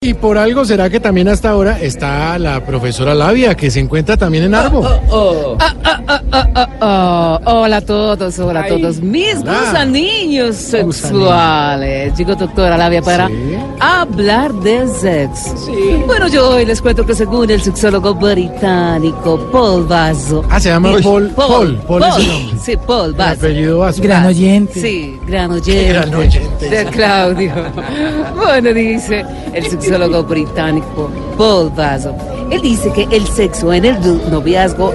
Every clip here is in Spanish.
Y por algo será que también hasta ahora está la profesora Labia, que se encuentra también en Arbo. Oh, hola a todos, hola a todos. Mis hola. niños sexuales. Llegó doctora Labia para Sí. hablar de sexo. Bueno, yo hoy les cuento que según el sexólogo británico Paul Vaso. Ah, se llama Paul. Paul, Paul es el nombre. Sí, Paul El Vaso. apellido Vaso. Gran oyente. Sí, gran oyente. Gran oyente. De Claudio. Bueno, dice el sexólogo británico Paul Vaso. Él dice que el sexo en el noviazgo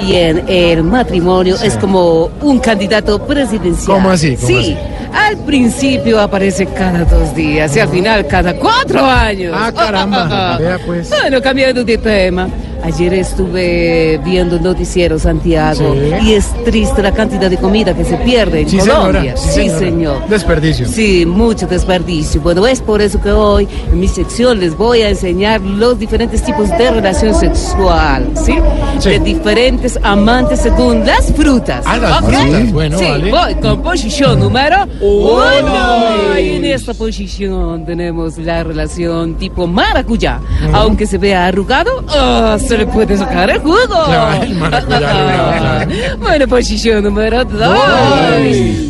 y en el matrimonio es como un candidato presidencial. ¿Cómo así? ¿Cómo sí. así? Al principio aparece cada dos días y al final cada cuatro años. Ah, caramba. Vea, pues. Bueno, cambiando de tema. Ayer estuve viendo el noticiero Santiago Sí. y es triste la cantidad de comida que se pierde en Sí, Colombia. señora. Sí, señora. señor. Desperdicio. Sí, mucho desperdicio. Bueno, es por eso que hoy en mi sección les voy a enseñar los diferentes tipos de relación sexual, ¿sí? De diferentes amantes según las frutas. Ah, las frutas, bueno, sí, vale. voy con posición número uno. Y en esta posición tenemos la relación tipo maracuyá. Aunque se vea arrugado, ah, se le puede sacar el jugo. Claro, el maracuyá arrugado, claro. Bueno, posición número dos.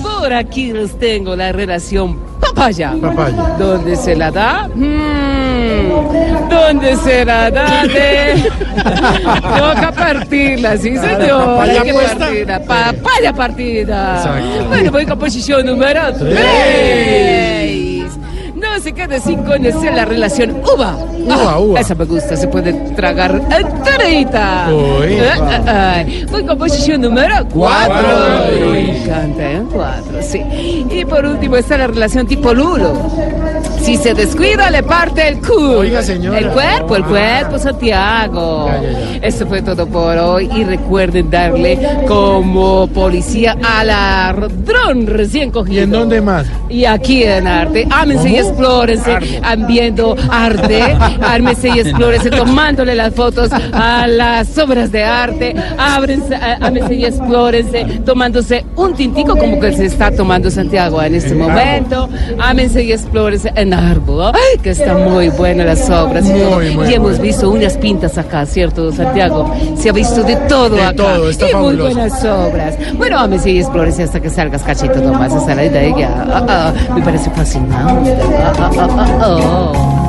Por aquí les tengo la relación papaya. Papaya. ¿Dónde se la da? Mm, ¿Dónde se la da? De... Toca partirla, sí señor. papaya Hay que partirla. Papaya partida. Exacto. Bueno, voy con posición número tres. Quede sin conocer la relación uva. Uva, Ah, uva. Esa me gusta, se puede tragar enterita. Uy. Voy con posición número Cuatro. cuatro. Me encanta, ¿eh? Cuatro, sí. Y por último está la relación tipo Lulo. Si se descuida, le parte el culo. Oiga, señora. El cuerpo, el cuerpo, Santiago. Ya, ya, ya. Esto fue todo por hoy. Y recuerden darle como policía al ladrón recién cogido. ¿Y en dónde más? Y aquí en arte, ámense y explórense, viendo arte, ámense y explórense, tomándole las fotos a las obras de arte, ábrense, ámense y explórense, tomándose un tintico como que se está tomando Santiago en este En momento, ámense y explórense en Arbo, ¡ay! que están muy buenas las obras y, Muy, todo. muy y hemos visto unas pintas acá, ¿cierto, Santiago? Se ha visto de todo De acá todo, está y muy buenas obras. Bueno, ámense y explórense hasta que salgas cachito nomás, esa la idea. Ah, ah, me parece fascinante. Ah, ah, ah, ah, ah.